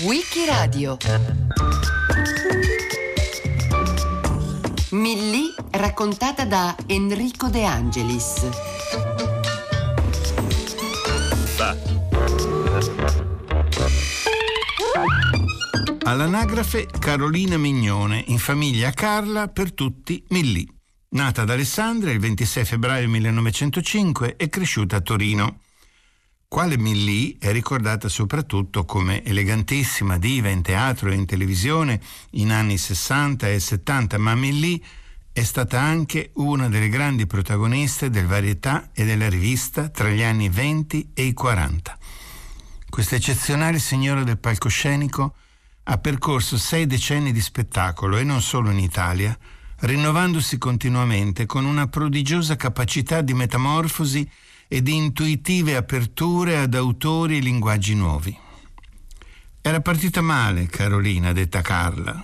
Wikiradio Millì raccontata da Enrico De Angelis All'anagrafe Carolina Mignone, in famiglia Carla, per tutti Millì. Nata ad Alessandria il 26 febbraio 1905 e cresciuta a Torino. Quale Millì è ricordata soprattutto come elegantissima diva in teatro e in televisione in anni 60 e 70, ma Millì è stata anche una delle grandi protagoniste del varietà e della rivista tra gli anni 20 e i 40. Questa eccezionale signora del palcoscenico ha percorso sei decenni di spettacolo e non solo in Italia, rinnovandosi continuamente con una prodigiosa capacità di metamorfosi e di intuitive aperture ad autori e linguaggi nuovi. Era partita male Carolina, detta Carla,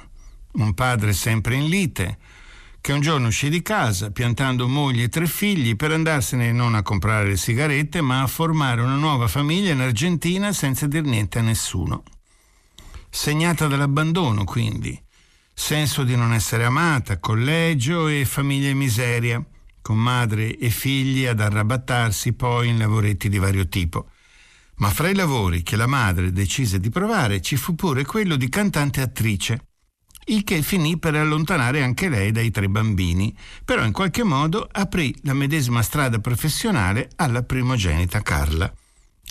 un padre sempre in lite, che un giorno uscì di casa piantando moglie e tre figli per andarsene non a comprare le sigarette ma a formare una nuova famiglia in Argentina senza dir niente a nessuno. Segnata dall'abbandono, quindi, senso di non essere amata, collegio e famiglia in miseria con madre e figli ad arrabattarsi poi in lavoretti di vario tipo. Ma fra i lavori che la madre decise di provare ci fu pure quello di cantante attrice, il che finì per allontanare anche lei dai tre bambini, però in qualche modo aprì la medesima strada professionale alla primogenita Carla.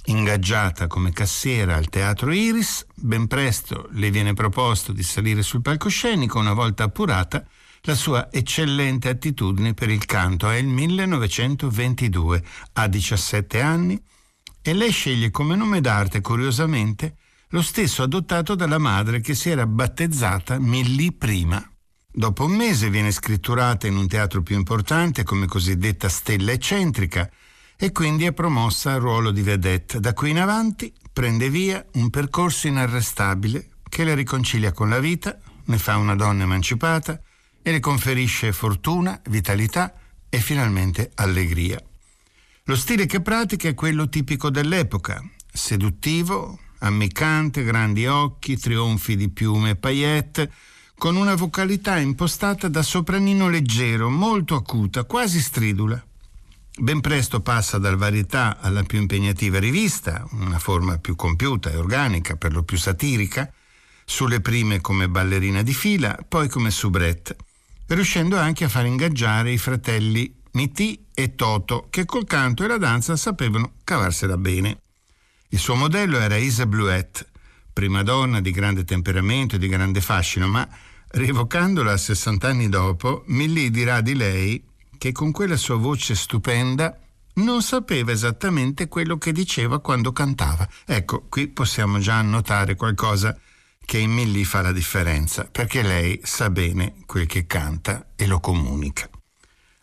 Ingaggiata come cassiera al teatro Iris, ben presto le viene proposto di salire sul palcoscenico una volta appurata la sua eccellente attitudine per il canto. È il 1922, ha 17 anni e lei sceglie come nome d'arte, curiosamente, lo stesso adottato dalla madre che si era battezzata Millì prima. Dopo un mese viene scritturata in un teatro più importante come cosiddetta stella eccentrica e quindi è promossa al ruolo di vedette. Da qui in avanti prende via un percorso inarrestabile che la riconcilia con la vita, ne fa una donna emancipata, e le conferisce fortuna, vitalità e finalmente allegria. Lo stile che pratica è quello tipico dell'epoca, seduttivo, ammiccante, grandi occhi, trionfi di piume e paillette, con una vocalità impostata da sopranino leggero, molto acuta, quasi stridula. Ben presto passa dal varietà alla più impegnativa rivista, una forma più compiuta e organica, per lo più satirica, sulle prime come ballerina di fila, poi come soubrette riuscendo anche a far ingaggiare i fratelli Niti e Toto, che col canto e la danza sapevano cavarsela bene. Il suo modello era Isa Bluette, prima donna di grande temperamento e di grande fascino, ma rievocandola a 60 anni dopo, Millie dirà di lei che con quella sua voce stupenda non sapeva esattamente quello che diceva quando cantava. Ecco, qui possiamo già annotare qualcosa che in Millie fa la differenza, perché lei sa bene quel che canta e lo comunica.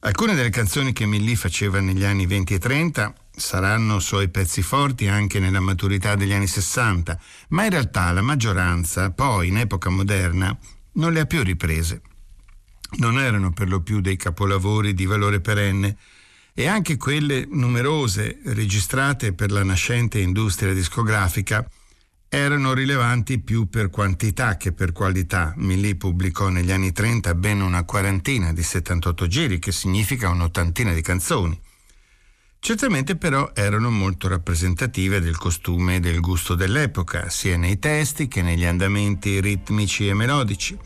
Alcune delle canzoni che Millie faceva negli anni 20 e 30 saranno suoi pezzi forti anche nella maturità degli anni 60, ma in realtà la maggioranza, poi in epoca moderna, non le ha più riprese. Non erano per lo più dei capolavori di valore perenne e anche quelle numerose registrate per la nascente industria discografica erano rilevanti più per quantità che per qualità. Millie pubblicò negli anni 30 ben una quarantina di 78 giri, che significa un'ottantina di canzoni. Certamente però erano molto rappresentative del costume e del gusto dell'epoca, sia nei testi che negli andamenti ritmici e melodici.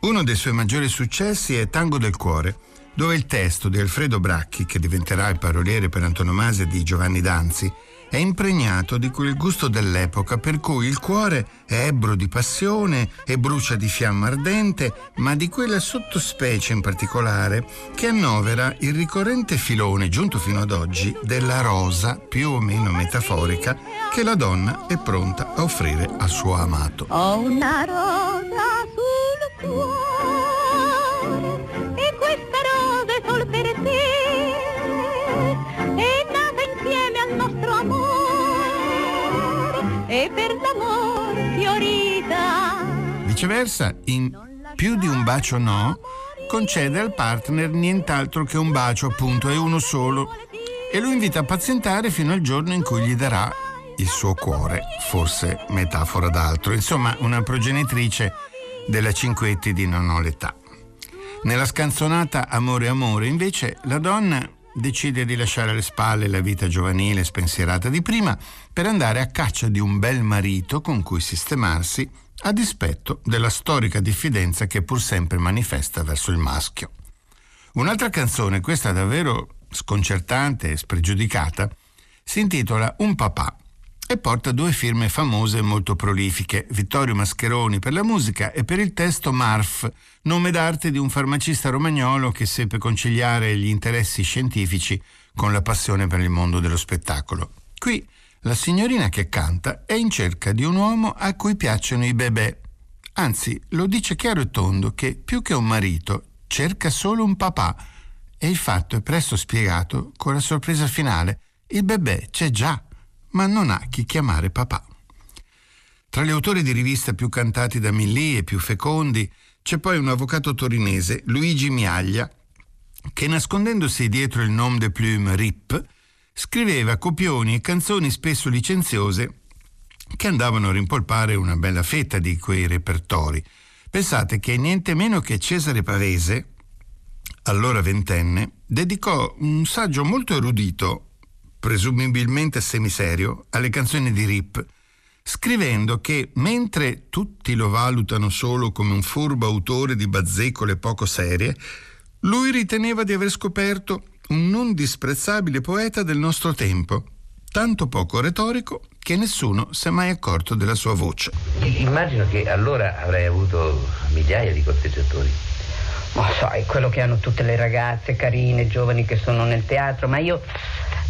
Uno dei suoi maggiori successi è Tango del cuore, dove il testo di Alfredo Bracchi, che diventerà il paroliere per antonomasia di Giovanni Danzi, è impregnato di quel gusto dell'epoca per cui il cuore è ebbro di passione e brucia di fiamma ardente, ma di quella sottospecie in particolare che annovera il ricorrente filone giunto fino ad oggi della rosa più o meno metaforica che la donna è pronta a offrire al suo amato. Ho una rosa Viceversa, in Più di un bacio no, concede al partner nient'altro che un bacio, appunto, è uno solo, e lo invita a pazientare fino al giorno in cui gli darà il suo cuore, forse metafora d'altro. Insomma, una progenitrice della Cinquetti di Non ho l'età. Nella scanzonata Amore Amore, invece, la donna decide di lasciare alle spalle la vita giovanile spensierata di prima per andare a caccia di un bel marito con cui sistemarsi a dispetto della storica diffidenza che pur sempre manifesta verso il maschio. Un'altra canzone, questa davvero sconcertante e spregiudicata, si intitola Un papà e porta due firme famose e molto prolifiche, Vittorio Mascheroni per la musica e per il testo Marf, nome d'arte di un farmacista romagnolo che seppe conciliare gli interessi scientifici con la passione per il mondo dello spettacolo. Qui la signorina che canta è in cerca di un uomo a cui piacciono i bebè. Anzi, lo dice chiaro e tondo che più che un marito cerca solo un papà e il fatto è presto spiegato con la sorpresa finale. Il bebè c'è già ma non ha chi chiamare papà. Tra gli autori di rivista più cantati da Millì e più fecondi c'è poi un avvocato torinese, Luigi Miaglia, che nascondendosi dietro il nom de plume Rip, scriveva copioni e canzoni spesso licenziose che andavano a rimpolpare una bella fetta di quei repertori. Pensate che niente meno che Cesare Pavese, allora ventenne, dedicò un saggio molto erudito presumibilmente semiserio, alle canzoni di Rip, scrivendo che mentre tutti lo valutano solo come un furbo autore di bazzecole poco serie, lui riteneva di aver scoperto un non disprezzabile poeta del nostro tempo, tanto poco retorico che nessuno si è mai accorto della sua voce. Immagino che allora avrei avuto migliaia di corteggiatori. Ma sai, quello che hanno tutte le ragazze carine, giovani che sono nel teatro, ma io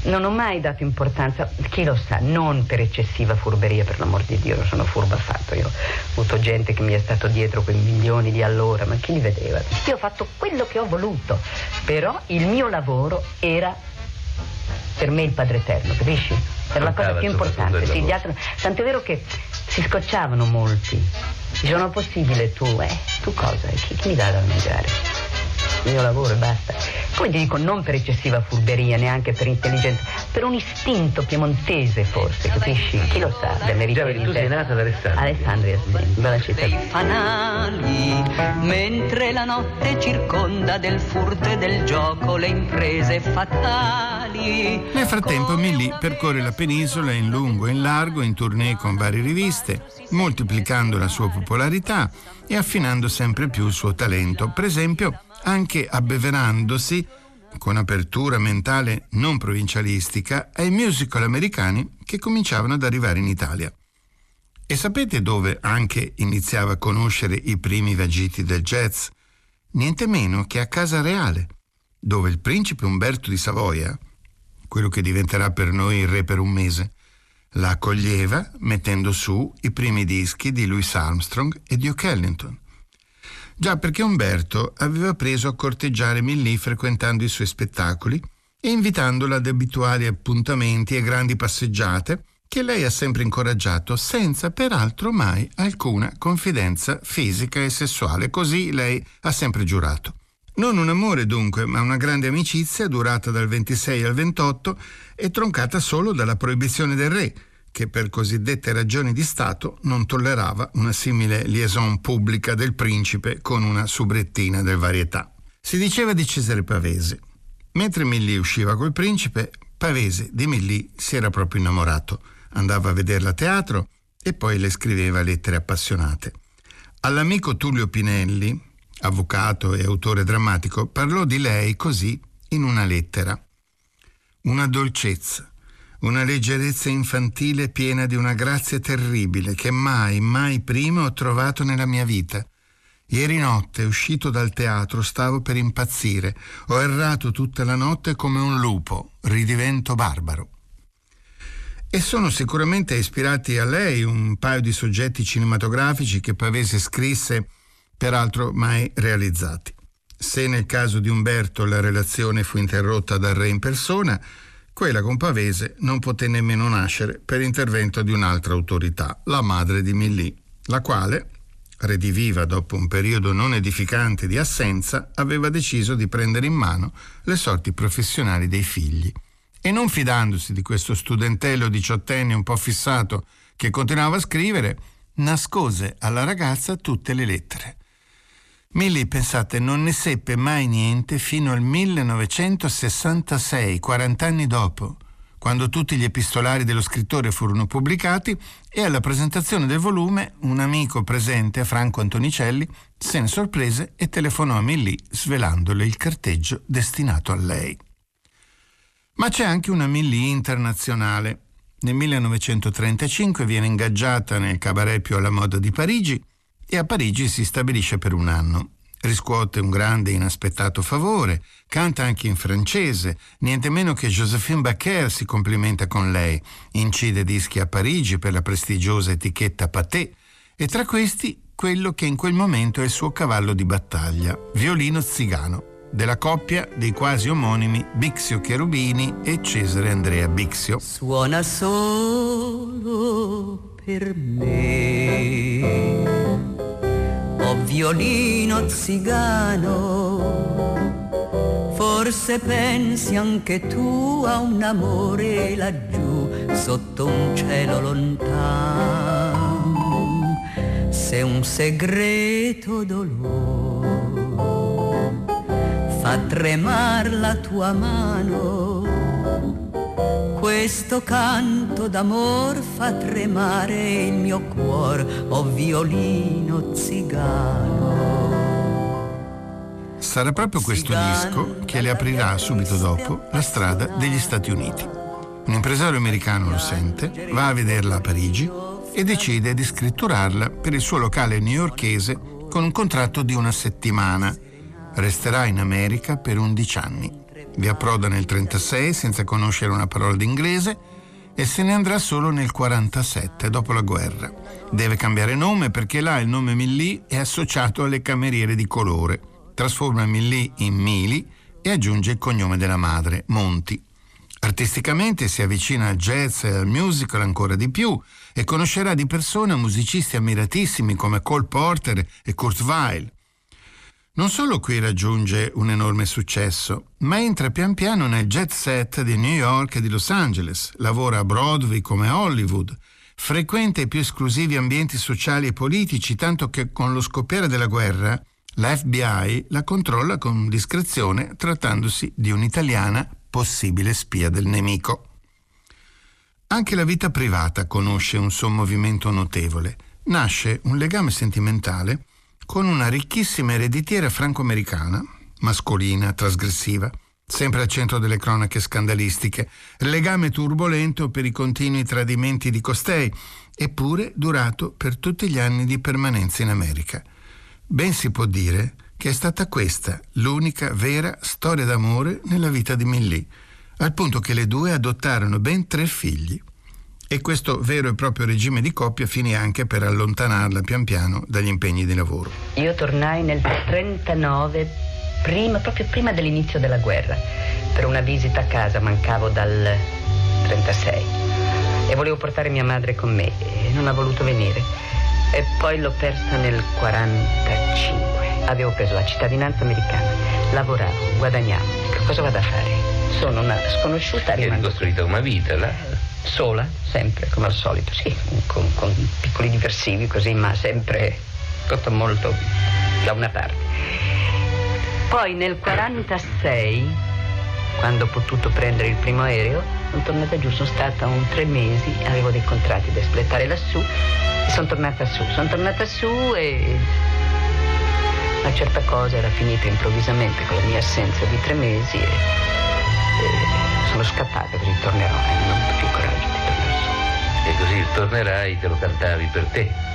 non ho mai dato importanza, chi lo sa, non per eccessiva furberia, per l'amor di Dio, non sono furba affatto. Io ho avuto gente che mi è stato dietro quei milioni di allora, ma chi li vedeva? Io ho fatto quello che ho voluto, però il mio lavoro era per me il Padre Eterno, capisci? Era la cosa più importante. Sì, altri, tant'è vero che si scocciavano molti. Dicevano, possibile tu, eh? Tu cosa? Chi, chi mi dà da mangiare? Il mio lavoro e basta. Come ti dico, non per eccessiva furberia, neanche per intelligenza, per un istinto piemontese forse, capisci? Chi lo sa, delle riferite. Tu sei nata ad Alessandria. Alessandria, sì, bella città. Dei fanali, mentre la notte circonda del furto e del gioco le imprese fatali. Nel frattempo Milly percorre la penisola in lungo e in largo, in tournée con varie riviste, moltiplicando la sua popolarità e affinando sempre più il suo talento. Per esempio, anche abbeverandosi, con apertura mentale non provincialistica, ai musical americani che cominciavano ad arrivare in Italia. E sapete dove anche iniziava a conoscere i primi vagiti del jazz? Niente meno che a Casa Reale, dove il principe Umberto di Savoia, quello che diventerà per noi il re per un mese, la accoglieva mettendo su i primi dischi di Louis Armstrong e di O'Kellington. Già perché Umberto aveva preso a corteggiare Milly frequentando i suoi spettacoli e invitandola ad abituali appuntamenti e grandi passeggiate che lei ha sempre incoraggiato senza peraltro mai alcuna confidenza fisica e sessuale, così lei ha sempre giurato. Non un amore dunque, ma una grande amicizia durata dal 26 al 28 e troncata solo dalla proibizione del re, che per cosiddette ragioni di Stato non tollerava una simile liaison pubblica del principe con una subrettina del varietà. Si diceva di Cesare Pavese. Mentre Milly usciva col principe, Pavese di Milly si era proprio innamorato. Andava a vederla a teatro e poi le scriveva lettere appassionate. All'amico Tullio Pinelli, avvocato e autore drammatico, parlò di lei così in una lettera. Una dolcezza, una leggerezza infantile piena di una grazia terribile che mai, mai prima ho trovato nella mia vita. Ieri notte, uscito dal teatro, stavo per impazzire. Ho errato tutta la notte come un lupo, ridivento barbaro. E sono sicuramente ispirati a lei un paio di soggetti cinematografici che Pavese scrisse, peraltro mai realizzati. Se nel caso di Umberto la relazione fu interrotta dal re in persona, quella con Pavese non poté nemmeno nascere per intervento di un'altra autorità, la madre di Millì, la quale, rediviva dopo un periodo non edificante di assenza, aveva deciso di prendere in mano le sorti professionali dei figli e non fidandosi di questo studentello diciottenne un po' fissato che continuava a scrivere, nascose alla ragazza tutte le lettere. Millie, pensate, non ne seppe mai niente fino al 1966, 40 anni dopo, quando tutti gli epistolari dello scrittore furono pubblicati e alla presentazione del volume un amico presente, Franco Antonicelli, se ne sorprese e telefonò a Millie svelandole il carteggio destinato a lei. Ma c'è anche una Millie internazionale. Nel 1935 viene ingaggiata nel cabaret più alla moda di Parigi e a Parigi si stabilisce per un anno. Riscuote un grande e inaspettato favore, canta anche in francese, niente meno che Josephine Baker si complimenta con lei, incide dischi a Parigi per la prestigiosa etichetta Pathé e tra questi quello che in quel momento è il suo cavallo di battaglia, Violino Zigano della coppia dei quasi omonimi Bixio Cherubini e Cesare Andrea Bixio. Suona solo per me, violino zigano, forse pensi anche tu a un amore laggiù sotto un cielo lontano, se un segreto dolore fa tremar la tua mano. Questo canto d'amor fa tremare il mio cuore, oh violino zigano. Sarà proprio questo disco che le aprirà subito dopo la strada degli Stati Uniti. Un impresario americano lo sente, va a vederla a Parigi e decide di scritturarla per il suo locale newyorkese con un contratto di una settimana Resterà in America per 11 anni. Vi approda nel 1936 senza conoscere una parola d'inglese e se ne andrà solo nel 1947, dopo la guerra. Deve cambiare nome perché là il nome Millie è associato alle cameriere di colore. Trasforma Millie in Mili e aggiunge il cognome della madre, Monti. Artisticamente si avvicina al jazz e al musical ancora di più e conoscerà di persona musicisti ammiratissimi come Cole Porter e Kurt Weill. Non solo qui raggiunge un enorme successo, ma entra pian piano nel jet set di New York e di Los Angeles, lavora a Broadway come a Hollywood, frequenta i più esclusivi ambienti sociali e politici, tanto che con lo scoppiare della guerra la FBI la controlla con discrezione trattandosi di un'italiana possibile spia del nemico. Anche la vita privata conosce un sommovimento notevole. Nasce un legame sentimentale con una ricchissima ereditiera franco-americana, mascolina, trasgressiva, sempre al centro delle cronache scandalistiche, legame turbolento per i continui tradimenti di costei, eppure durato per tutti gli anni di permanenza in America. Ben si può dire che è stata questa l'unica vera storia d'amore nella vita di Millie, al punto che le due adottarono ben tre figli e questo vero e proprio regime di coppia finì anche per allontanarla pian piano dagli impegni di lavoro. Io tornai nel 39, prima, proprio prima dell'inizio della guerra, per una visita a casa, mancavo dal 36 e volevo portare mia madre con me e non ha voluto venire. E poi l'ho persa nel 45. Avevo preso la cittadinanza americana, lavoravo, guadagnavo. Cosa vado a fare? Sono una sconosciuta. Hai ricostruito una vita là? Sola, sempre come al solito, sì, con, con piccoli diversivi così, ma sempre tutto molto da una parte. Poi nel 46, quando ho potuto prendere il primo aereo, sono tornata giù, sono stata un tre mesi, avevo dei contratti da espletare lassù e sono tornata su. Sono tornata su e una certa cosa era finita improvvisamente con la mia assenza di tre mesi e, e sono scappata, così tornerò e non ho più E così tornerai, te lo cantavi per te.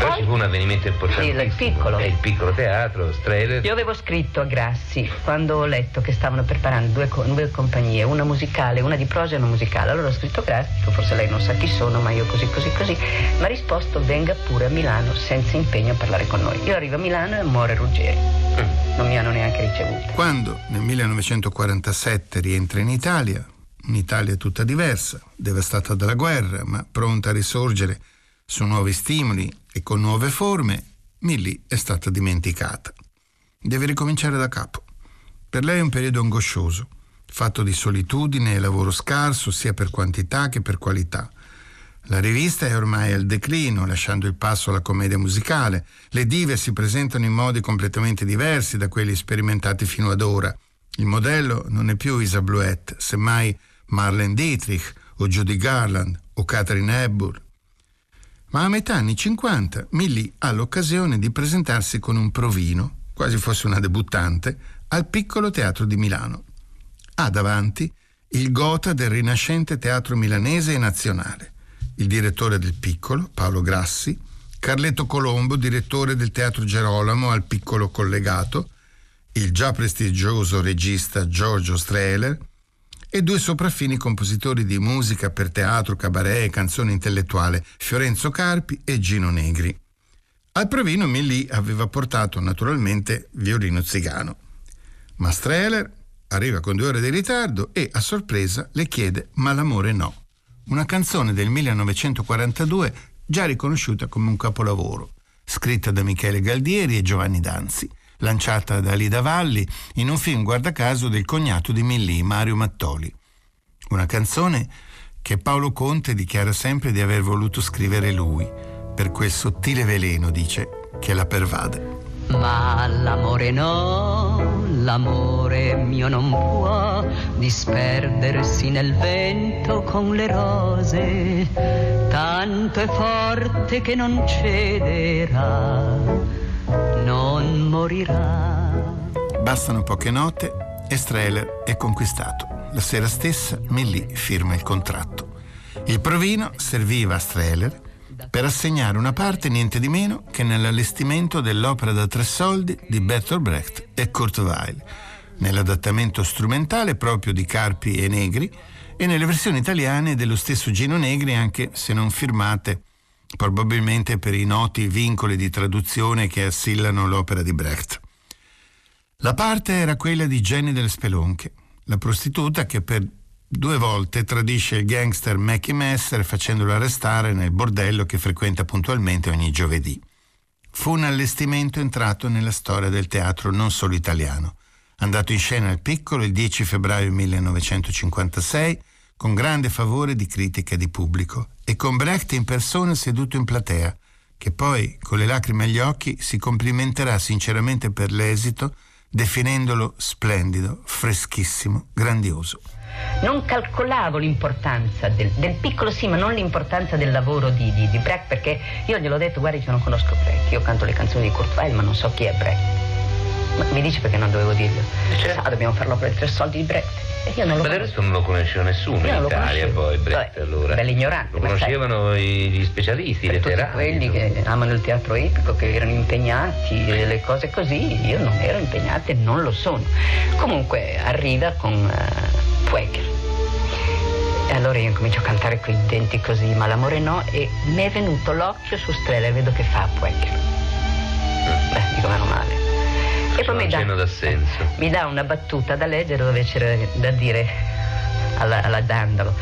Però ci fu un avvenimento importante. Sì, il piccolo. È il piccolo teatro, Streller. Io avevo scritto a Grassi quando ho letto che stavano preparando due, due compagnie, una musicale, una di prosa e una musicale. Allora ho scritto a Grassi, forse lei non sa chi sono, ma io così, così, così. Mi ha risposto venga pure a Milano senza impegno a parlare con noi. Io arrivo a Milano e muore Ruggeri. Mm. Non mi hanno neanche ricevuto. Quando nel 1947 rientra in Italia, un'Italia tutta diversa, devastata dalla guerra, ma pronta a risorgere su nuovi stimoli e con nuove forme, Millie è stata dimenticata. Deve ricominciare da capo. Per lei è un periodo angoscioso. fatto di solitudine e lavoro scarso sia per quantità che per qualità. La rivista è ormai al declino, lasciando il passo alla commedia musicale. Le dive si presentano in modi completamente diversi da quelli sperimentati fino ad ora. Il modello non è più Isa Bluette, semmai Marlene Dietrich o Judy Garland o Catherine Hepburn. Ma a metà anni 50 Millie ha l'occasione di presentarsi con un provino, quasi fosse una debuttante, al piccolo teatro di Milano. Ha davanti il gota del rinascente teatro milanese e nazionale, il direttore del piccolo, Paolo Grassi, Carletto Colombo, direttore del teatro Gerolamo al piccolo collegato, il già prestigioso regista Giorgio Strehler e due sopraffini compositori di musica per teatro, cabaret e canzone intellettuale, Fiorenzo Carpi e Gino Negri. Al provino Milli aveva portato naturalmente violino zigano. Ma Strehler arriva con due ore di ritardo e a sorpresa le chiede Ma l'amore no, una canzone del 1942 già riconosciuta come un capolavoro, scritta da Michele Galdieri e Giovanni Danzi lanciata da Lida Valli in un film guarda caso del cognato di Millì, Mario Mattoli. Una canzone che Paolo Conte dichiara sempre di aver voluto scrivere lui, per quel sottile veleno, dice, che la pervade. Ma l'amore no, l'amore mio non può disperdersi nel vento con le rose, tanto è forte che non cederà non morirà. Bastano poche note e Strehler è conquistato. La sera stessa Millie firma il contratto. Il provino serviva a Strehler per assegnare una parte niente di meno che nell'allestimento dell'opera da tre soldi di Bertolt Brecht e Kurt Weill, nell'adattamento strumentale proprio di Carpi e Negri e nelle versioni italiane dello stesso Gino Negri anche se non firmate probabilmente per i noti vincoli di traduzione che assillano l'opera di Brecht. La parte era quella di Jenny delle Spelonche, la prostituta che per due volte tradisce il gangster Mackie Messer facendolo arrestare nel bordello che frequenta puntualmente ogni giovedì. Fu un allestimento entrato nella storia del teatro non solo italiano. Andato in scena al piccolo il 10 febbraio 1956 con grande favore di critica e di pubblico, e con Brecht in persona seduto in platea, che poi, con le lacrime agli occhi, si complimenterà sinceramente per l'esito, definendolo splendido, freschissimo, grandioso. Non calcolavo l'importanza del, del, piccolo sì, ma non l'importanza del lavoro di, di, di, Brecht, perché io gliel'ho detto, guardi, io non conosco Brecht, io canto le canzoni di Kurt Weill, ma non so chi è Brecht. Ma mi dice perché non dovevo dirlo? Certo. Ah, dobbiamo farlo per tre soldi di Brecht. E io non lo Ma del resto non lo conosceva nessuno in Italia poi Brecht Vabbè, allora. Dell'ignorante. Lo conoscevano sai, gli specialisti, i letterati. quelli che amano il teatro epico, che erano impegnati, e le cose così, io non ero impegnata e non lo sono. Comunque arriva con uh, Puecher. E allora io comincio a cantare coi denti così, ma l'amore no, e mi è venuto l'occhio su Strela e vedo che fa Puecher. Mm. Beh, dico meno male. E poi mi dà, mi dà, una battuta da leggere dove c'era da dire alla, alla Dandalo.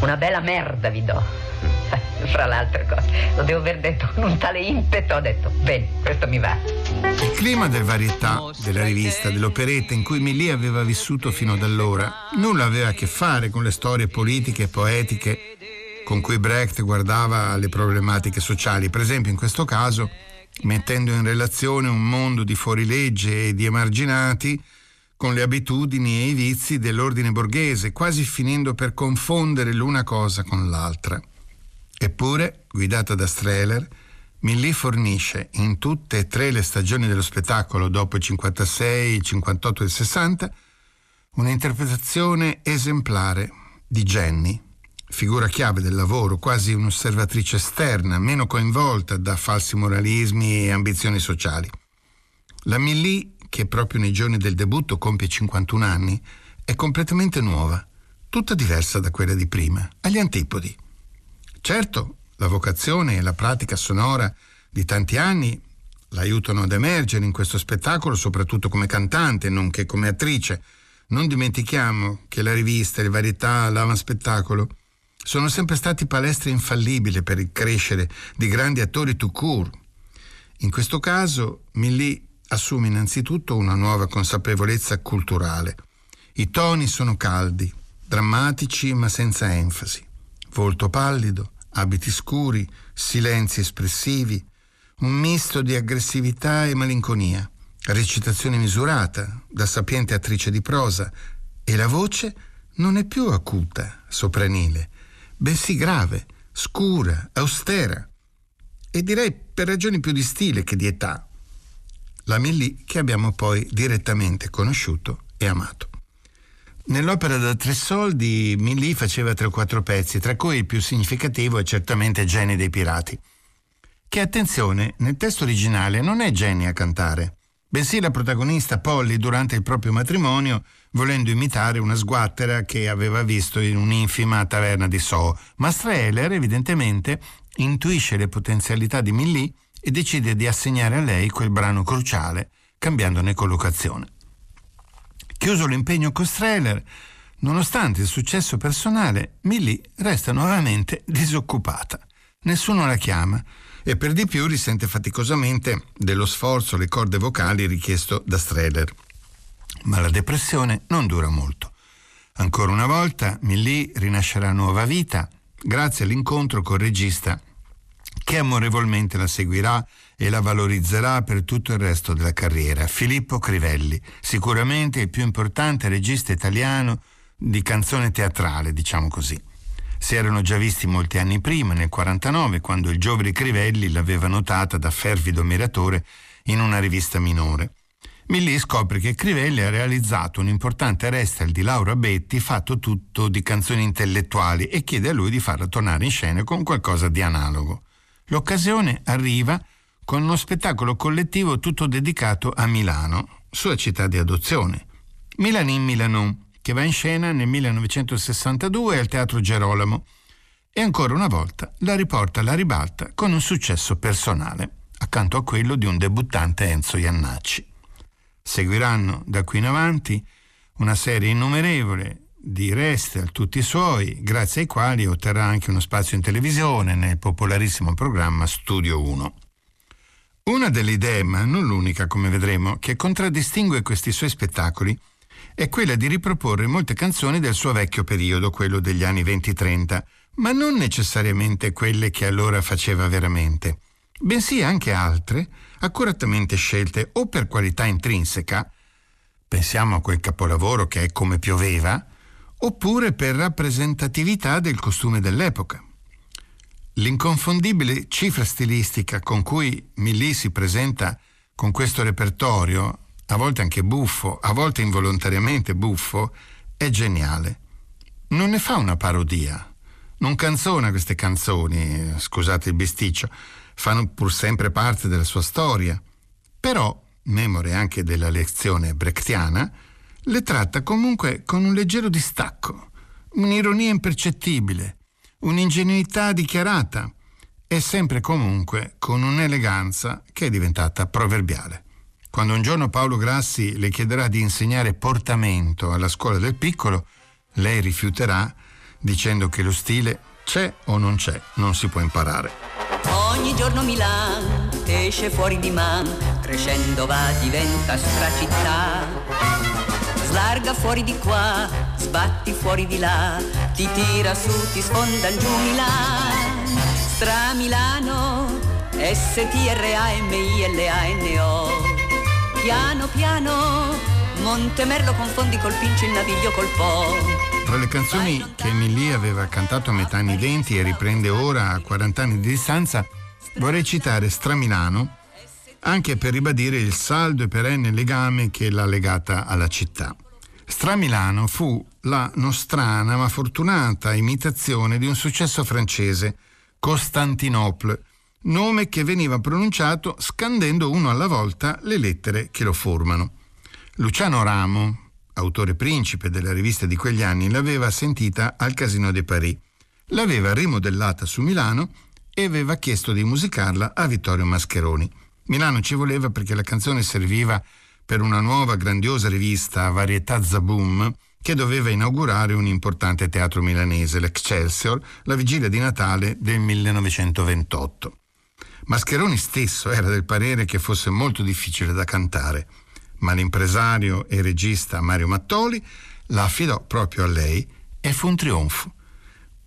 Una bella merda vi do. Fra le altre cose, lo devo aver detto con un tale impeto, ho detto, bene, questo mi va. Il clima del varietà, della rivista, dell'operetta in cui Millie aveva vissuto fino ad allora, nulla aveva a che fare con le storie politiche e poetiche con cui Brecht guardava alle problematiche sociali. Per esempio, in questo caso, mettendo in relazione un mondo di fuorilegge e di emarginati con le abitudini e i vizi dell'ordine borghese, quasi finendo per confondere l'una cosa con l'altra. Eppure, guidata da Strehler, Millie fornisce in tutte e tre le stagioni dello spettacolo, dopo il 56, il 58 e il 60, un'interpretazione esemplare di Jenny, figura chiave del lavoro, quasi un'osservatrice esterna, meno coinvolta da falsi moralismi e ambizioni sociali. La Millie, che proprio nei giorni del debutto compie 51 anni, è completamente nuova, tutta diversa da quella di prima, agli antipodi. Certo, la vocazione e la pratica sonora di tanti anni l'aiutano ad emergere in questo spettacolo, soprattutto come cantante, nonché come attrice. Non dimentichiamo che la rivista, le varietà, l'avanspettacolo sono sempre stati palestre infallibili per il crescere di grandi attori tout court. In questo caso, Millie assume innanzitutto una nuova consapevolezza culturale. I toni sono caldi, drammatici ma senza enfasi. Volto pallido, abiti scuri, silenzi espressivi, un misto di aggressività e malinconia, recitazione misurata da sapiente attrice di prosa e la voce non è più acuta, sopranile, bensì grave, scura, austera e direi per ragioni più di stile che di età. La Millì che abbiamo poi direttamente conosciuto e amato. Nell'opera da tre soldi Millì faceva tre o quattro pezzi, tra cui il più significativo è certamente Jenny dei Pirati, che attenzione, nel testo originale non è Jenny a cantare, bensì la protagonista Polly durante il proprio matrimonio volendo imitare una sguattera che aveva visto in un'infima taverna di Soho, ma Streheler evidentemente intuisce le potenzialità di Millì e decide di assegnare a lei quel brano cruciale, cambiandone collocazione. Chiuso l'impegno con Streheler, nonostante il successo personale, Millì resta nuovamente disoccupata. Nessuno la chiama e per di più risente faticosamente dello sforzo alle corde vocali richiesto da Streller. Ma la depressione non dura molto. Ancora una volta Millie rinascerà nuova vita grazie all'incontro col regista che amorevolmente la seguirà e la valorizzerà per tutto il resto della carriera, Filippo Crivelli, sicuramente il più importante regista italiano di canzone teatrale, diciamo così. Si erano già visti molti anni prima, nel 49, quando il giovane Crivelli l'aveva notata da fervido ammiratore in una rivista minore. Milli scopre che Crivelli ha realizzato un importante restel di Laura Betti fatto tutto di canzoni intellettuali e chiede a lui di farla tornare in scena con qualcosa di analogo. L'occasione arriva con uno spettacolo collettivo tutto dedicato a Milano, sua città di adozione. Milanin Milanon, che va in scena nel 1962 al Teatro Gerolamo e ancora una volta la riporta alla ribalta con un successo personale, accanto a quello di un debuttante Enzo Iannacci. Seguiranno da qui in avanti una serie innumerevole di Restel, tutti i suoi, grazie ai quali otterrà anche uno spazio in televisione nel popolarissimo programma Studio 1. Una delle idee, ma non l'unica come vedremo, che contraddistingue questi suoi spettacoli è quella di riproporre molte canzoni del suo vecchio periodo, quello degli anni 20-30, ma non necessariamente quelle che allora faceva veramente, bensì anche altre, accuratamente scelte o per qualità intrinseca, pensiamo a quel capolavoro che è Come pioveva, oppure per rappresentatività del costume dell'epoca. L'inconfondibile cifra stilistica con cui Milly si presenta con questo repertorio a volte anche buffo, a volte involontariamente buffo, è geniale. Non ne fa una parodia, non canzona queste canzoni, scusate il bisticcio, fanno pur sempre parte della sua storia, però, memore anche della lezione brechtiana, le tratta comunque con un leggero distacco, un'ironia impercettibile, un'ingenuità dichiarata e sempre comunque con un'eleganza che è diventata proverbiale. Quando un giorno Paolo Grassi le chiederà di insegnare portamento alla scuola del piccolo, lei rifiuterà dicendo che lo stile c'è o non c'è, non si può imparare. Ogni giorno Milan esce fuori di man, crescendo va, diventa stracittà. Slarga fuori di qua, sbatti fuori di là, ti tira su, ti sfonda giù Milan. Stra Milano, S-T-R-A-M-I-L-A-N-O. Piano piano, Montemerlo confondi col pincio il naviglio col po'. Tra le canzoni che Emily aveva cantato a metà anni 20 e riprende ora a 40 anni di distanza, vorrei citare Stramilano, anche per ribadire il saldo e perenne legame che l'ha legata alla città. Stramilano fu la nostrana ma fortunata imitazione di un successo francese, Costantinople, nome che veniva pronunciato scandendo uno alla volta le lettere che lo formano. Luciano Ramo, autore principe della rivista di quegli anni, l'aveva sentita al Casino de Paris, l'aveva rimodellata su Milano e aveva chiesto di musicarla a Vittorio Mascheroni. Milano ci voleva perché la canzone serviva per una nuova grandiosa rivista Varietà Zaboom che doveva inaugurare un importante teatro milanese, l'Excelsior, la vigilia di Natale del 1928. Mascheroni stesso era del parere che fosse molto difficile da cantare, ma l'impresario e regista Mario Mattoli la affidò proprio a lei e fu un trionfo.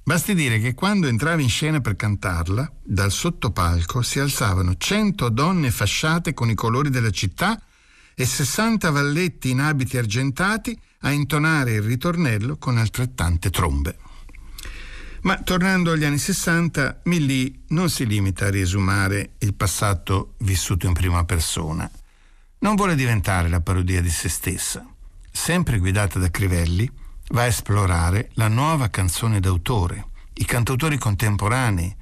Basti dire che quando entrava in scena per cantarla, dal sottopalco si alzavano cento donne fasciate con i colori della città e 60 valletti in abiti argentati a intonare il ritornello con altrettante trombe. Ma tornando agli anni 60, Millie non si limita a riesumare il passato vissuto in prima persona. Non vuole diventare la parodia di se stessa. Sempre guidata da Crivelli, va a esplorare la nuova canzone d'autore, i cantautori contemporanei,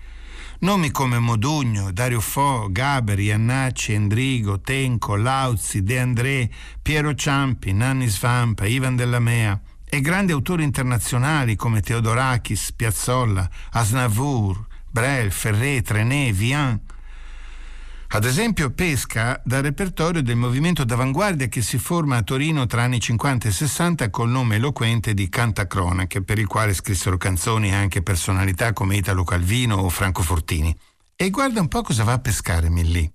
nomi come Modugno, Dario Fo, Gaber, Iannacci, Endrigo, Tenco, Lauzi, De André, Piero Ciampi, Nanni Svampa, Ivan Della Mea, e grandi autori internazionali come Teodorakis, Piazzolla, Asnavour, Brel, Ferré, Trenet, Vian. Ad esempio pesca dal repertorio del movimento d'avanguardia che si forma a Torino tra anni 50 e 60 col nome eloquente di Cantacronache, per il quale scrissero canzoni anche personalità come Italo Calvino o Franco Fortini. E guarda un po' cosa va a pescare Millì.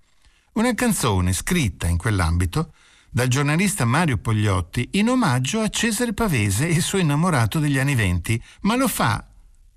Una canzone scritta in quell'ambito dal giornalista Mario Pogliotti in omaggio a Cesare Pavese, il suo innamorato degli anni venti, ma lo fa,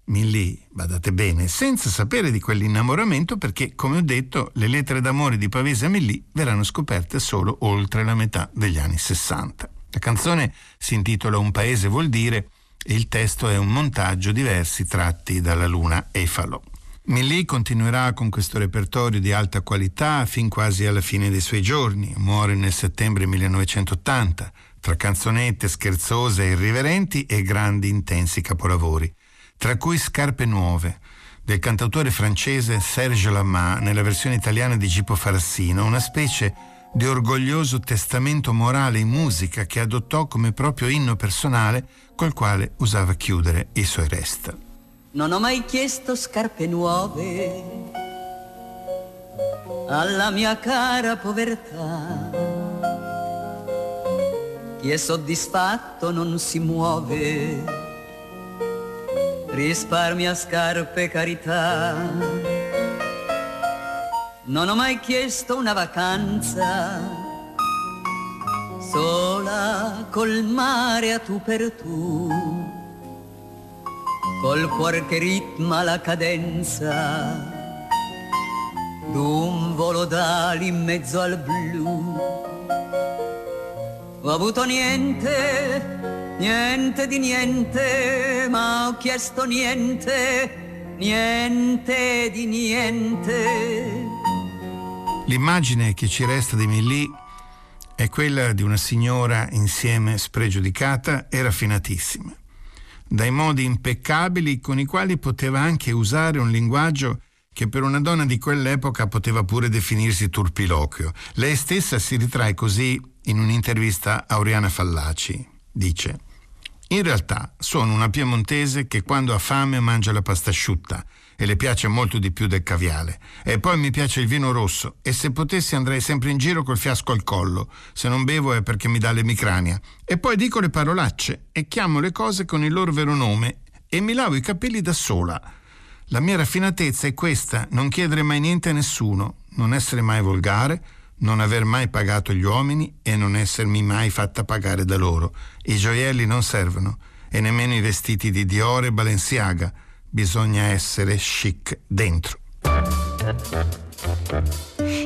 Millì, badate bene, senza sapere di quell'innamoramento perché, come ho detto, le lettere d'amore di Pavese a Millì verranno scoperte solo oltre la metà degli anni Sessanta. La canzone si intitola Un paese vuol dire e il testo è un montaggio di versi tratti dalla luna Efalo. Millie continuerà con questo repertorio di alta qualità fin quasi alla fine dei suoi giorni. Muore nel settembre 1980, tra canzonette scherzose e irriverenti e grandi intensi capolavori, tra cui Scarpe Nuove, del cantautore francese Serge Lama nella versione italiana di Gipo Farassino, una specie di orgoglioso testamento morale in musica che adottò come proprio inno personale col quale usava chiudere i suoi resta. Non ho mai chiesto scarpe nuove alla mia cara povertà. Chi è soddisfatto non si muove, risparmia scarpe carità. Non ho mai chiesto una vacanza sola col mare a tu per tu col cuore che ritma la cadenza d'un volo d'ali in mezzo al blu. Ho avuto niente, niente di niente, ma ho chiesto niente, niente di niente. L'immagine che ci resta di Millie è quella di una signora insieme spregiudicata e raffinatissima dai modi impeccabili con i quali poteva anche usare un linguaggio che per una donna di quell'epoca poteva pure definirsi turpiloquio. Lei stessa si ritrae così in un'intervista a Oriana Fallaci. Dice in realtà sono una piemontese che quando ha fame mangia la pasta asciutta e le piace molto di più del caviale. E poi mi piace il vino rosso e se potessi andrei sempre in giro col fiasco al collo. Se non bevo è perché mi dà l'emicrania. E poi dico le parolacce e chiamo le cose con il loro vero nome e mi lavo i capelli da sola. La mia raffinatezza è questa, non chiedere mai niente a nessuno, non essere mai volgare, non aver mai pagato gli uomini e non essermi mai fatta pagare da loro. I gioielli non servono e nemmeno i vestiti di Dior e Balenciaga. Bisogna essere chic dentro.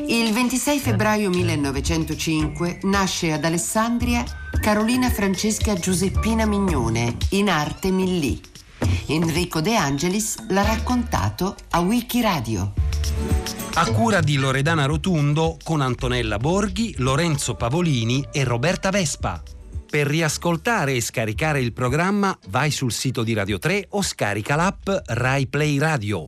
Il 26 febbraio 1905 nasce ad Alessandria Carolina Francesca Giuseppina Mignone, in arte Millì. Enrico De Angelis l'ha raccontato a Wikiradio a cura di Loredana Rotundo con Antonella Borghi, Lorenzo Pavolini e Roberta Vespa. Per riascoltare e scaricare il programma vai sul sito di Radio 3 o scarica l'app Rai Play Radio.